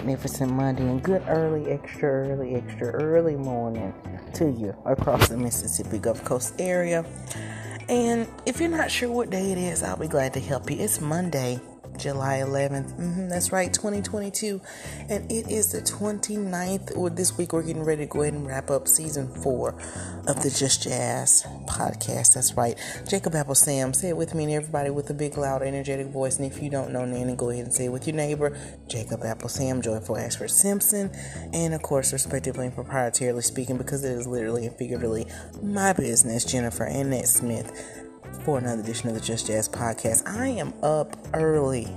Magnificent Monday and good early, extra early, extra early morning to you across the Mississippi Gulf Coast area. And if you're not sure what day it is, I'll be glad to help you. It's Monday, July 11th. Mm-hmm, that's right, 2022. And it is the 29th, or this week we're getting ready to go ahead and wrap up season four of the Just Jazz podcast. That's right. Jacob Apple Sam, say it with me and everybody with a big, loud, energetic voice. And if you don't know Nanny, go ahead and say it with your neighbor, Jacob Apple Sam, Joyful Ashford Simpson. And of course, respectively and proprietarily speaking, because it is literally and figuratively my business, Jennifer Annette Smith for another edition of the Just Jazz podcast. I am up early.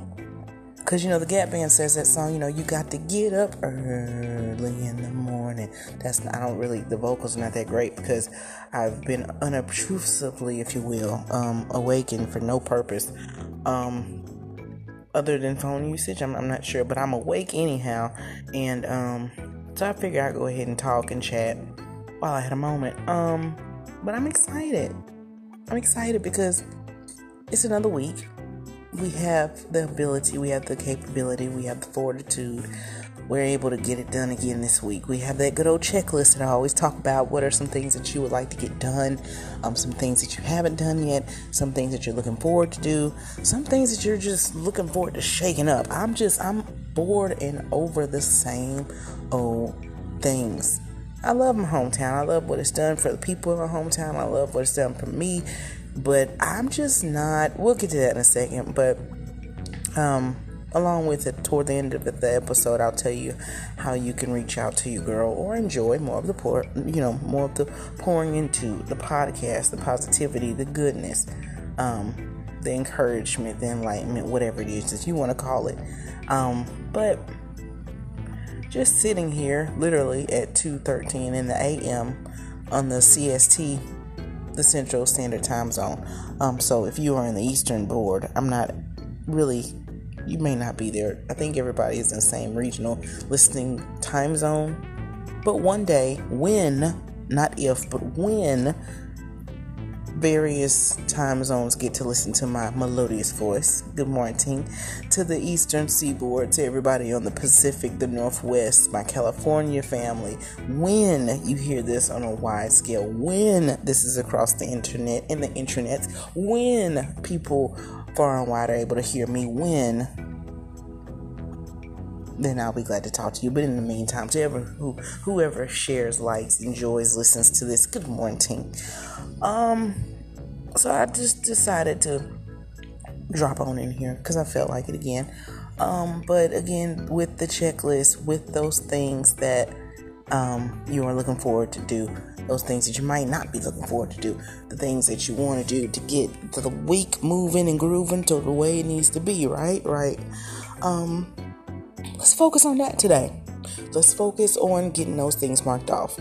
Cause you know the Gap Band says that song, you know, you got to get up early in the morning. That's I don't really the vocals are not that great because I've been unobtrusively, if you will, um, awakened for no purpose. Um, other than phone usage, I'm, I'm not sure, but I'm awake anyhow, and um, so I figure I'd go ahead and talk and chat while I had a moment. Um, but I'm excited. I'm excited because it's another week. We have the ability, we have the capability, we have the fortitude. We're able to get it done again this week. We have that good old checklist that I always talk about. What are some things that you would like to get done? Um, some things that you haven't done yet. Some things that you're looking forward to do. Some things that you're just looking forward to shaking up. I'm just, I'm bored and over the same old things. I love my hometown. I love what it's done for the people in my hometown. I love what it's done for me. But I'm just not. We'll get to that in a second. But um, along with it, toward the end of the episode, I'll tell you how you can reach out to your girl or enjoy more of the pour. You know, more of the pouring into the podcast, the positivity, the goodness, um, the encouragement, the enlightenment, whatever it is that you want to call it. Um, but just sitting here literally at 2:13 in the AM on the CST, the Central Standard Time Zone. Um, so if you are in the Eastern Board, I'm not really. You may not be there. I think everybody is in the same regional listening time zone. But one day, when, not if, but when various time zones get to listen to my melodious voice. Good morning to the eastern seaboard, to everybody on the Pacific, the Northwest, my California family. When you hear this on a wide scale, when this is across the internet and the internet, when people far and wide are able to hear me, when then I'll be glad to talk to you. But in the meantime, to whoever who whoever shares, likes, enjoys, listens to this, good morning. Um, so I just decided to drop on in here because I felt like it again. Um, but again, with the checklist, with those things that um, you are looking forward to do, those things that you might not be looking forward to do, the things that you want to do to get the week moving and grooving to the way it needs to be, right? Right. Um, let's focus on that today. Let's focus on getting those things marked off.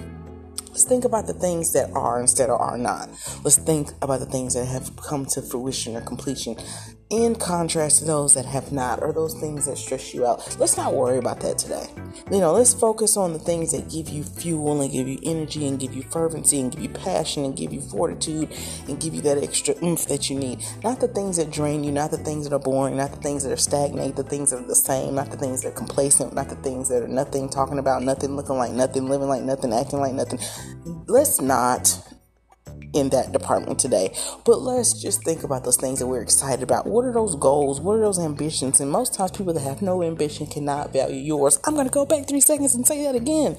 Let's think about the things that are instead of are not. Let's think about the things that have come to fruition or completion in contrast to those that have not or those things that stress you out. Let's not worry about that today. You know, let's focus on the things that give you fuel and give you energy and give you fervency and give you passion and give you fortitude and give you that extra oomph that you need. Not the things that drain you, not the things that are boring, not the things that are stagnant, the things that are the same, not the things that are complacent, not the things that are nothing, talking about nothing, looking like nothing, living like nothing, acting like nothing. Let's not in that department today. But let's just think about those things that we're excited about. What are those goals? What are those ambitions? And most times, people that have no ambition cannot value yours. I'm going to go back three seconds and say that again.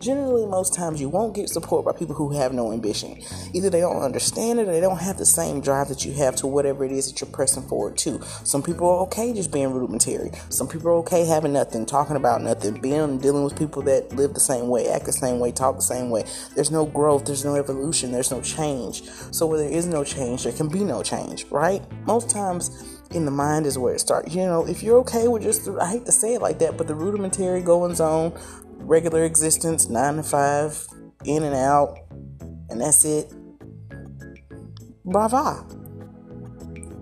Generally, most times you won't get support by people who have no ambition. Either they don't understand it or they don't have the same drive that you have to whatever it is that you're pressing forward to. Some people are okay just being rudimentary. Some people are okay having nothing, talking about nothing, being dealing with people that live the same way, act the same way, talk the same way. There's no growth, there's no evolution, there's no change. So where there is no change, there can be no change, right? Most times in the mind is where it starts. You know, if you're okay with just, I hate to say it like that, but the rudimentary goings on regular existence, nine to five, in and out, and that's it. Brava.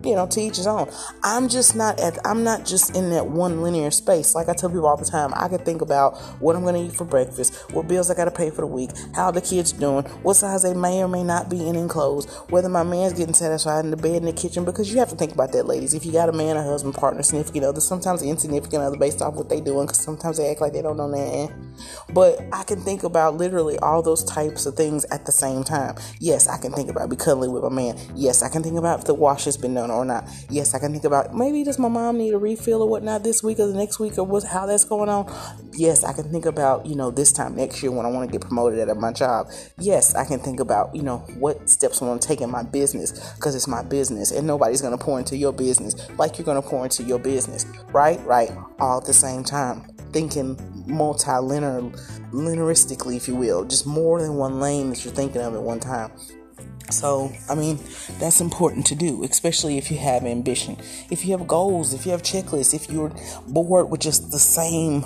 You know, to each his own. I'm just not at, I'm not just in that one linear space. Like I tell people all the time, I can think about what I'm going to eat for breakfast, what bills I got to pay for the week, how the kids doing, what size they may or may not be in clothes, whether my man's getting satisfied in the bed in the kitchen. Because you have to think about that, ladies. If you got a man, a husband, partner, significant other, sometimes insignificant other based off what they doing, because sometimes they act like they don't know nothing. But I can think about literally all those types of things at the same time. Yes, I can think about be cuddling with my man. Yes, I can think about if the wash has been done or not. Yes, I can think about maybe does my mom need a refill or whatnot this week or the next week or what how that's going on. Yes, I can think about you know this time next year when I want to get promoted at my job. Yes, I can think about you know what steps I want to take in my business because it's my business and nobody's gonna pour into your business like you're gonna pour into your business. Right, right, all at the same time. Thinking multi-linear, linearistically, if you will, just more than one lane that you're thinking of at one time. So, I mean, that's important to do, especially if you have ambition. If you have goals, if you have checklists, if you're bored with just the same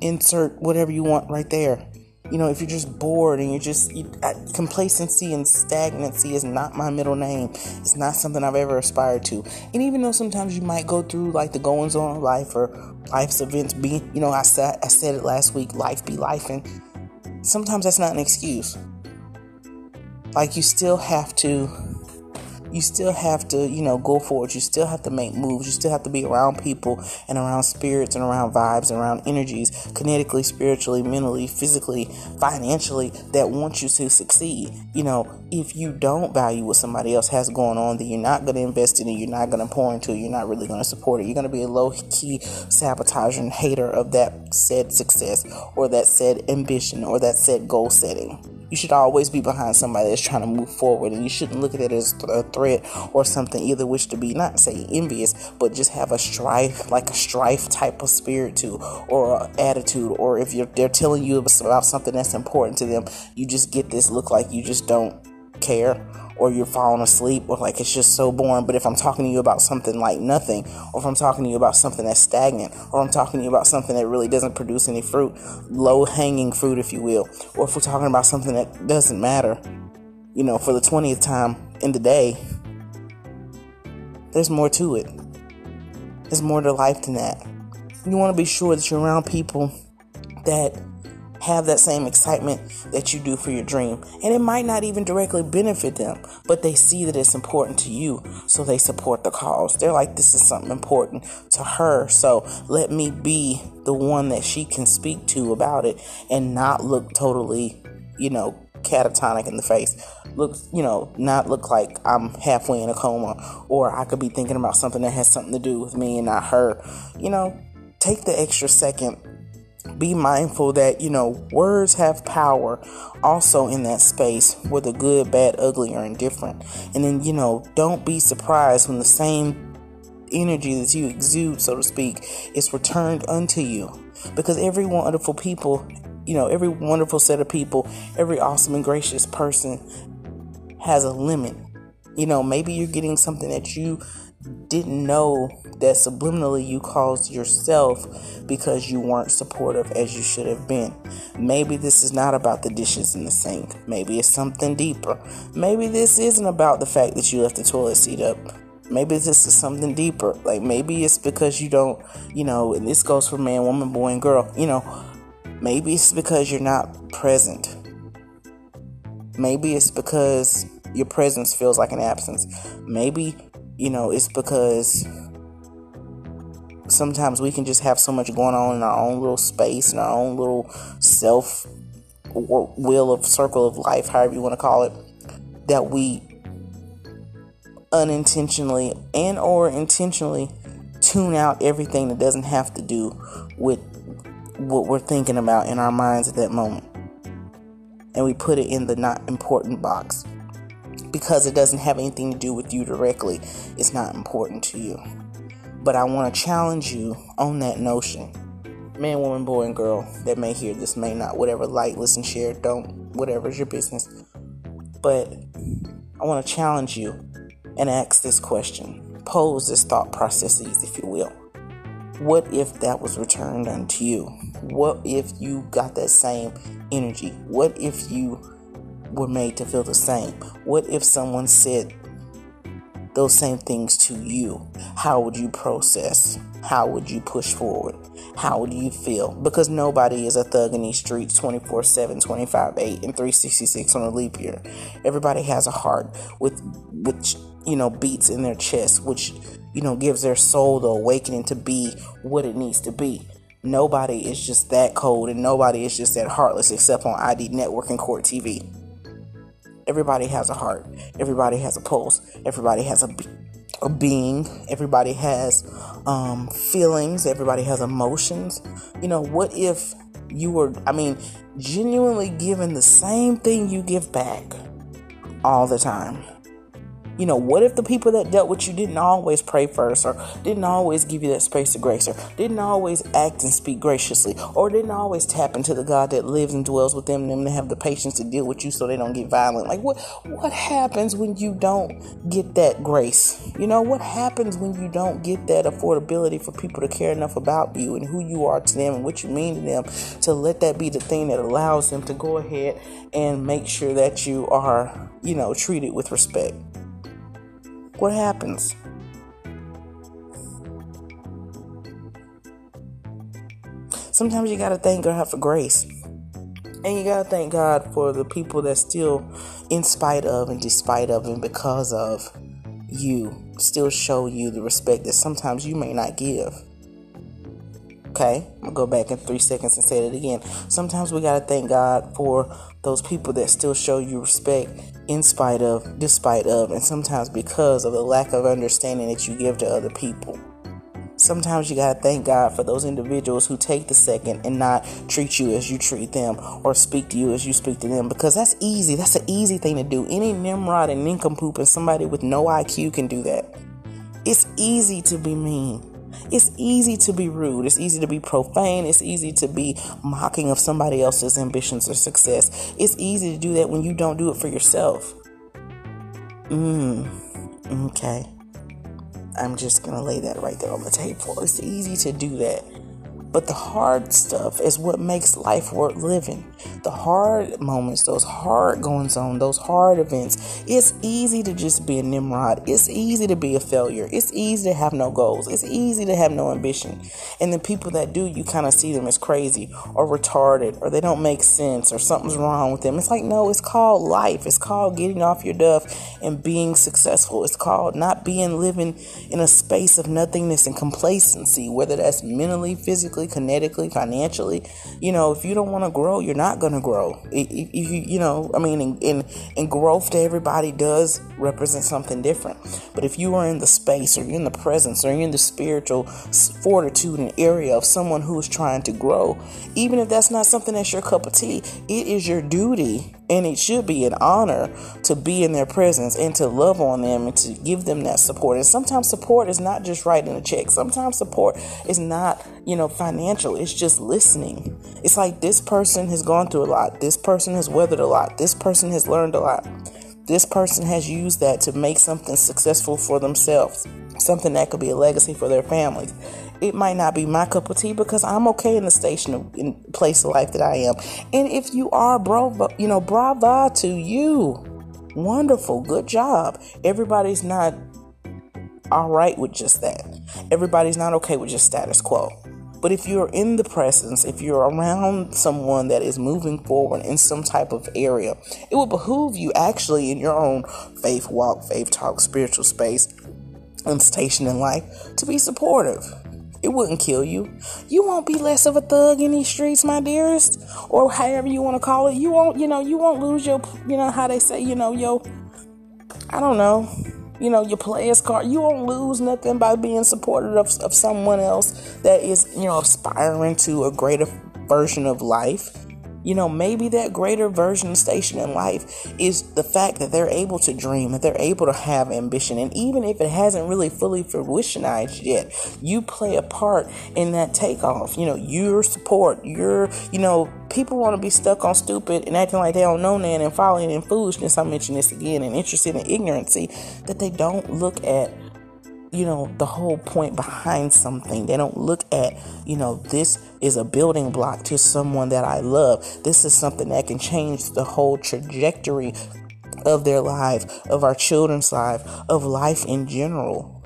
insert whatever you want right there. You know, if you're just bored and you're just you, uh, complacency and stagnancy is not my middle name. It's not something I've ever aspired to. And even though sometimes you might go through like the goings on of life or life's events be, you know, I said I said it last week, life be life and sometimes that's not an excuse. Like you still have to you still have to, you know, go forward. You still have to make moves. You still have to be around people and around spirits and around vibes and around energies, kinetically, spiritually, mentally, physically, financially, that want you to succeed. You know, if you don't value what somebody else has going on, then you're not going to invest in it. You're not going to pour into it. You're not really going to support it. You're going to be a low key sabotager and hater of that said success or that said ambition or that said goal setting you should always be behind somebody that's trying to move forward and you shouldn't look at it as a threat or something either wish to be not say envious but just have a strife like a strife type of spirit to or attitude or if you're they're telling you about something that's important to them you just get this look like you just don't care or you're falling asleep or like it's just so boring. But if I'm talking to you about something like nothing, or if I'm talking to you about something that's stagnant, or I'm talking to you about something that really doesn't produce any fruit, low hanging fruit, if you will, or if we're talking about something that doesn't matter, you know, for the 20th time in the day, there's more to it. There's more to life than that. You want to be sure that you're around people that have that same excitement that you do for your dream. And it might not even directly benefit them, but they see that it's important to you, so they support the cause. They're like, this is something important to her, so let me be the one that she can speak to about it and not look totally, you know, catatonic in the face. Look, you know, not look like I'm halfway in a coma, or I could be thinking about something that has something to do with me and not her. You know, take the extra second be mindful that you know words have power also in that space whether good bad ugly or indifferent. And then you know don't be surprised when the same energy that you exude so to speak is returned unto you. Because every wonderful people you know every wonderful set of people every awesome and gracious person has a limit. You know maybe you're getting something that you didn't know that subliminally you caused yourself because you weren't supportive as you should have been. Maybe this is not about the dishes in the sink. Maybe it's something deeper. Maybe this isn't about the fact that you left the toilet seat up. Maybe this is something deeper. Like maybe it's because you don't, you know, and this goes for man, woman, boy, and girl. You know, maybe it's because you're not present. Maybe it's because your presence feels like an absence. Maybe you know, it's because sometimes we can just have so much going on in our own little space, in our own little self will of circle of life, however you want to call it, that we unintentionally and or intentionally tune out everything that doesn't have to do with what we're thinking about in our minds at that moment. And we put it in the not important box because it doesn't have anything to do with you directly, it's not important to you. But I want to challenge you on that notion. Man, woman, boy, and girl that may hear this, may not, whatever, like, listen, share, don't, whatever is your business. But I want to challenge you and ask this question. Pose this thought processes, if you will. What if that was returned unto you? What if you got that same energy? What if you were made to feel the same? What if someone said those same things to you, how would you process? How would you push forward? How would you feel? Because nobody is a thug in these streets 24 7, 25 8, and 366 on a leap year. Everybody has a heart with, which, you know, beats in their chest, which, you know, gives their soul the awakening to be what it needs to be. Nobody is just that cold and nobody is just that heartless except on ID Network and Court TV. Everybody has a heart. Everybody has a pulse. Everybody has a, a being. Everybody has um, feelings. Everybody has emotions. You know, what if you were, I mean, genuinely given the same thing you give back all the time? You know, what if the people that dealt with you didn't always pray first, or didn't always give you that space of grace, or didn't always act and speak graciously, or didn't always tap into the God that lives and dwells within them to have the patience to deal with you so they don't get violent? Like, what what happens when you don't get that grace? You know, what happens when you don't get that affordability for people to care enough about you and who you are to them and what you mean to them to let that be the thing that allows them to go ahead and make sure that you are, you know, treated with respect? What happens? Sometimes you gotta thank God for grace. And you gotta thank God for the people that still, in spite of and despite of and because of you, still show you the respect that sometimes you may not give. Okay, I'm gonna go back in three seconds and say it again. Sometimes we gotta thank God for those people that still show you respect in spite of, despite of, and sometimes because of the lack of understanding that you give to other people. Sometimes you gotta thank God for those individuals who take the second and not treat you as you treat them or speak to you as you speak to them because that's easy. That's an easy thing to do. Any Nimrod and nincompoop and somebody with no IQ can do that. It's easy to be mean. It's easy to be rude. It's easy to be profane. It's easy to be mocking of somebody else's ambitions or success. It's easy to do that when you don't do it for yourself. Mmm. Okay. I'm just going to lay that right there on the table. It's easy to do that but the hard stuff is what makes life worth living. The hard moments, those hard goings on, those hard events. It's easy to just be a Nimrod. It's easy to be a failure. It's easy to have no goals. It's easy to have no ambition. And the people that do, you kind of see them as crazy or retarded or they don't make sense or something's wrong with them. It's like, no, it's called life. It's called getting off your duff and being successful. It's called not being living in a space of nothingness and complacency, whether that's mentally, physically, kinetically, financially. You know, if you don't want to grow, you're not going to grow. If, you, you know, I mean, in, in growth to everybody does represent something different. But if you are in the space or you're in the presence or you're in the spiritual fortitude and area of someone who is trying to grow, even if that's not something that's your cup of tea, it is your duty and it should be an honor to be in their presence and to love on them and to give them that support. And sometimes support is not just writing a check. Sometimes support is not, you know, financial. It's just listening. It's like this person has gone through a lot. This person has weathered a lot. This person has learned a lot. This person has used that to make something successful for themselves. Something that could be a legacy for their families it might not be my cup of tea because I'm okay in the station of, in place of life that I am. And if you are, bro, you know, bravo to you. Wonderful, good job. Everybody's not all right with just that. Everybody's not okay with just status quo. But if you're in the presence, if you're around someone that is moving forward in some type of area, it will behoove you actually in your own faith walk, faith talk, spiritual space, and station in life to be supportive. It wouldn't kill you. You won't be less of a thug in these streets, my dearest, or however you want to call it. You won't, you know, you won't lose your, you know, how they say, you know, yo, I don't know, you know, your player's card. You won't lose nothing by being supportive of, of someone else that is, you know, aspiring to a greater version of life you know, maybe that greater version station in life is the fact that they're able to dream, that they're able to have ambition. And even if it hasn't really fully fruitionized yet, you play a part in that takeoff. You know, your support, your, you know, people want to be stuck on stupid and acting like they don't know nothing and following in foolishness. I mentioned this again and interested in ignorancy that they don't look at you know, the whole point behind something. They don't look at, you know, this is a building block to someone that I love. This is something that can change the whole trajectory of their life, of our children's life, of life in general.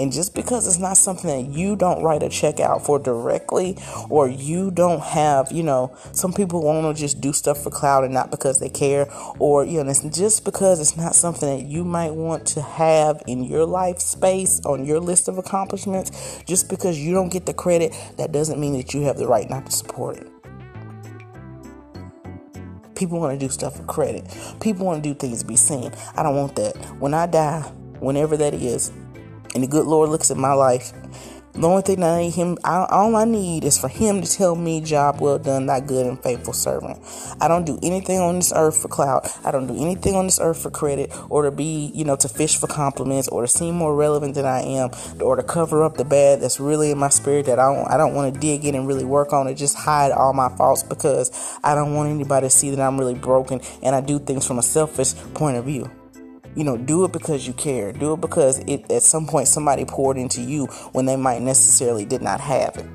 And just because it's not something that you don't write a check out for directly, or you don't have, you know, some people want to just do stuff for cloud and not because they care, or, you know, just because it's not something that you might want to have in your life space on your list of accomplishments, just because you don't get the credit, that doesn't mean that you have the right not to support it. People want to do stuff for credit. People want to do things to be seen. I don't want that. When I die, whenever that is, and the good Lord looks at my life, the only thing I need him, I, all I need is for him to tell me, "Job well done, thy good and faithful servant." I don't do anything on this earth for clout. I don't do anything on this earth for credit, or to be, you know, to fish for compliments, or to seem more relevant than I am, or to cover up the bad that's really in my spirit that I don't, I don't want to dig in and really work on it. Just hide all my faults because I don't want anybody to see that I'm really broken and I do things from a selfish point of view. You know, do it because you care. Do it because it at some point somebody poured into you when they might necessarily did not have it.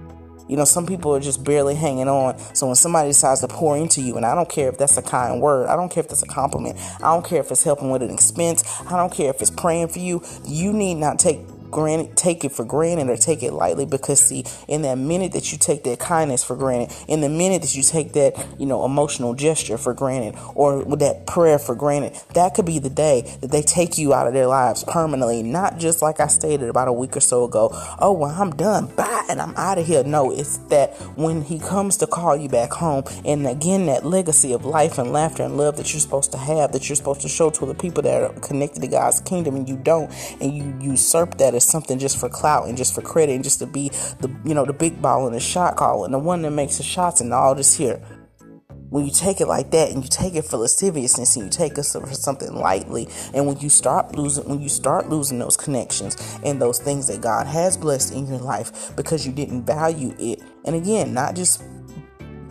You know, some people are just barely hanging on. So when somebody decides to pour into you, and I don't care if that's a kind word, I don't care if that's a compliment, I don't care if it's helping with an expense, I don't care if it's praying for you, you need not take granted, take it for granted or take it lightly because see, in that minute that you take that kindness for granted, in the minute that you take that, you know, emotional gesture for granted or that prayer for granted, that could be the day that they take you out of their lives permanently. Not just like I stated about a week or so ago, oh, well, I'm done, bye, and I'm out of here. No, it's that when he comes to call you back home, and again, that legacy of life and laughter and love that you're supposed to have, that you're supposed to show to the people that are connected to God's kingdom, and you don't, and you usurp that as something just for clout and just for credit and just to be the you know the big ball and the shot caller and the one that makes the shots and all this here. When you take it like that and you take it for lasciviousness and you take it for something lightly, and when you start losing, when you start losing those connections and those things that God has blessed in your life because you didn't value it, and again, not just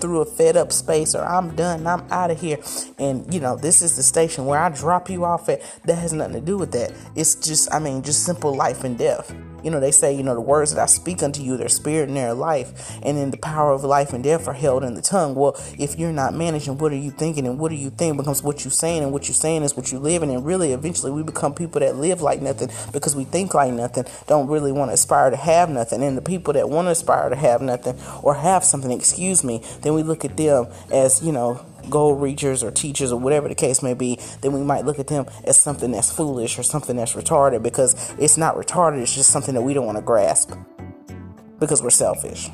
through a fed up space or I'm done, I'm out of here. And you know, this is the station where I drop you off at. That has nothing to do with that. It's just, I mean, just simple life and death. You know, they say, you know, the words that I speak unto you, their spirit and their life, and then the power of life and death are held in the tongue. Well, if you're not managing, what are you thinking? And what do you think becomes what you're saying, and what you're saying is what you're living. And really, eventually, we become people that live like nothing because we think like nothing, don't really want to aspire to have nothing. And the people that want to aspire to have nothing or have something, excuse me, then we look at them as, you know, goal reachers or teachers or whatever the case may be, then we might look at them as something that's foolish or something that's retarded because it's not retarded, it's just something that we don't want to grasp. Because we're selfish,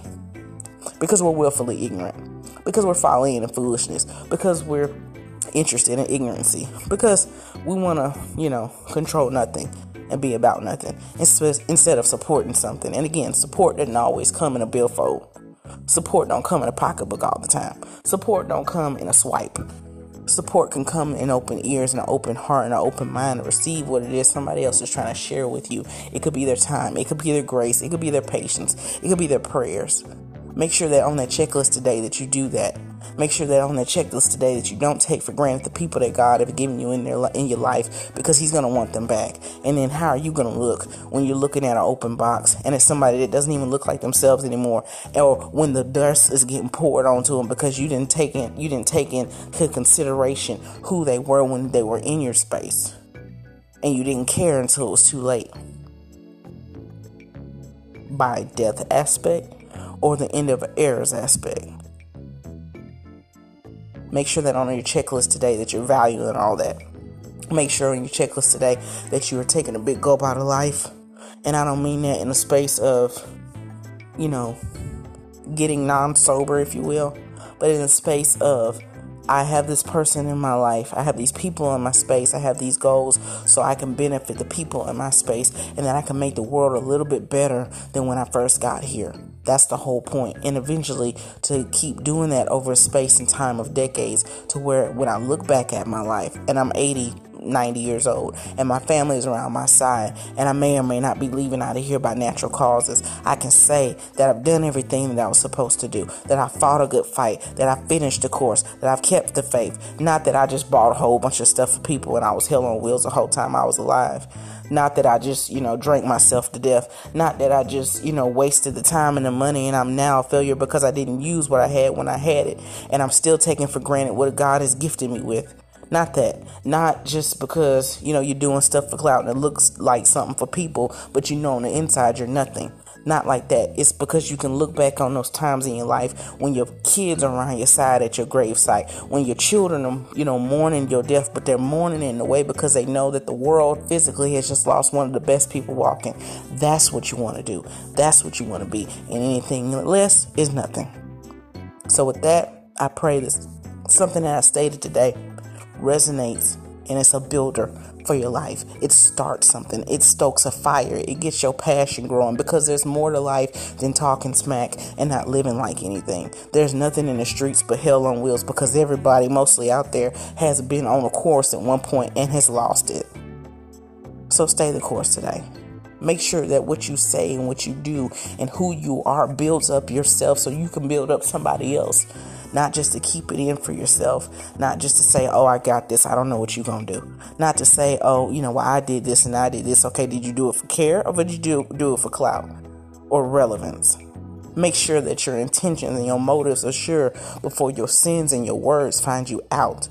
because we're willfully ignorant, because we're falling in foolishness, because we're interested in ignorancy, because we want to, you know, control nothing and be about nothing. Instead of supporting something. And again, support doesn't always come in a billfold. Support don't come in a pocketbook all the time. Support don't come in a swipe. Support can come in open ears and an open heart and an open mind to receive what it is somebody else is trying to share with you. It could be their time, it could be their grace, it could be their patience, it could be their prayers. Make sure that on that checklist today that you do that. Make sure that on that checklist today that you don't take for granted the people that God have given you in their in your life because He's gonna want them back. And then how are you gonna look when you're looking at an open box and it's somebody that doesn't even look like themselves anymore, or when the dust is getting poured onto them because you didn't take in you didn't take into consideration who they were when they were in your space, and you didn't care until it was too late. By death aspect or the end of errors aspect. Make sure that on your checklist today that you're valuing all that. Make sure on your checklist today that you are taking a big gulp out of life. And I don't mean that in a space of, you know, getting non sober, if you will, but in a space of I have this person in my life. I have these people in my space. I have these goals so I can benefit the people in my space and that I can make the world a little bit better than when I first got here. That's the whole point. And eventually to keep doing that over a space and time of decades to where when I look back at my life and I'm 80 90 years old and my family is around my side and I may or may not be leaving out of here by natural causes, I can say that I've done everything that I was supposed to do, that I fought a good fight, that I finished the course, that I've kept the faith. Not that I just bought a whole bunch of stuff for people and I was hell on wheels the whole time I was alive. Not that I just, you know, drank myself to death. Not that I just, you know, wasted the time and the money and I'm now a failure because I didn't use what I had when I had it. And I'm still taking for granted what God has gifted me with Not that. Not just because, you know, you're doing stuff for clout and it looks like something for people, but you know on the inside you're nothing. Not like that. It's because you can look back on those times in your life when your kids are around your side at your gravesite, when your children are, you know, mourning your death, but they're mourning in a way because they know that the world physically has just lost one of the best people walking. That's what you want to do. That's what you want to be. And anything less is nothing. So, with that, I pray this something that I stated today resonates and it's a builder for your life. It starts something, it stokes a fire, it gets your passion growing because there's more to life than talking smack and not living like anything. There's nothing in the streets but hell on wheels because everybody, mostly out there, has been on a course at one point and has lost it. So stay the course today. Make sure that what you say and what you do and who you are builds up yourself so you can build up somebody else not just to keep it in for yourself, not just to say, oh, I got this, I don't know what you're going to do. Not to say, oh, you know, well, I did this and I did this. Okay, did you do it for care or did you do, do it for clout or relevance? Make sure that your intentions and your motives are sure before your sins and your words find you out.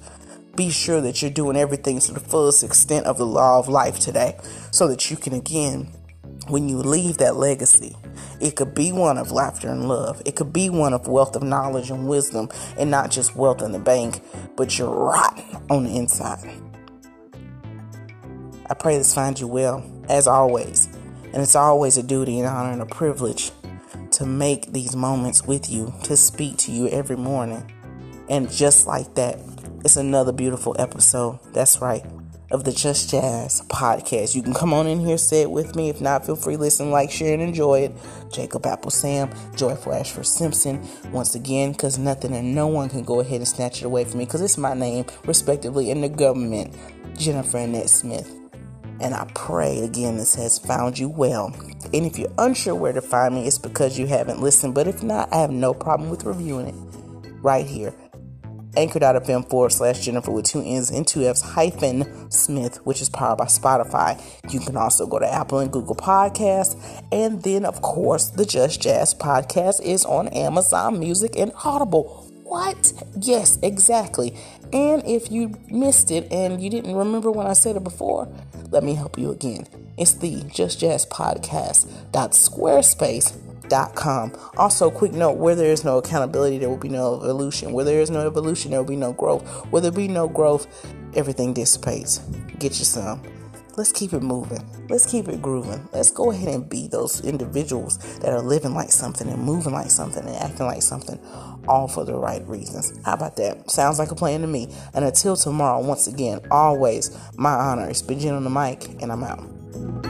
Be sure that you're doing everything to the fullest extent of the law of life today so that you can again when you leave that legacy, it could be one of laughter and love. It could be one of wealth of knowledge and wisdom, and not just wealth in the bank, but you're rotten on the inside. I pray this finds you well, as always. And it's always a duty and honor and a privilege to make these moments with you, to speak to you every morning. And just like that, it's another beautiful episode. That's right of the Just Jazz podcast. You can come on in here, say it with me. If not, feel free to listen, like, share, and enjoy it. Jacob Apple Sam, Joyful Ashford Simpson, once again, because nothing and no one can go ahead and snatch it away from me because it's my name, respectively, in the government, Jennifer Annette Smith. And I pray again this has found you well. And if you're unsure where to find me, it's because you haven't listened. But if not, I have no problem with reviewing it right here anchor.fm forward slash Jennifer with two N's and two F's hyphen Smith, which is powered by Spotify. You can also go to Apple and Google Podcasts. And then, of course, the Just Jazz podcast is on Amazon Music and Audible. What? Yes, exactly. And if you missed it and you didn't remember when I said it before, let me help you again. It's the Just Jazz Podcast. Squarespace Com. Also, quick note where there is no accountability, there will be no evolution. Where there is no evolution, there will be no growth. Where there be no growth, everything dissipates. Get you some. Let's keep it moving. Let's keep it grooving. Let's go ahead and be those individuals that are living like something and moving like something and acting like something, all for the right reasons. How about that? Sounds like a plan to me. And until tomorrow, once again, always my honor. It's been Jen on the mic, and I'm out.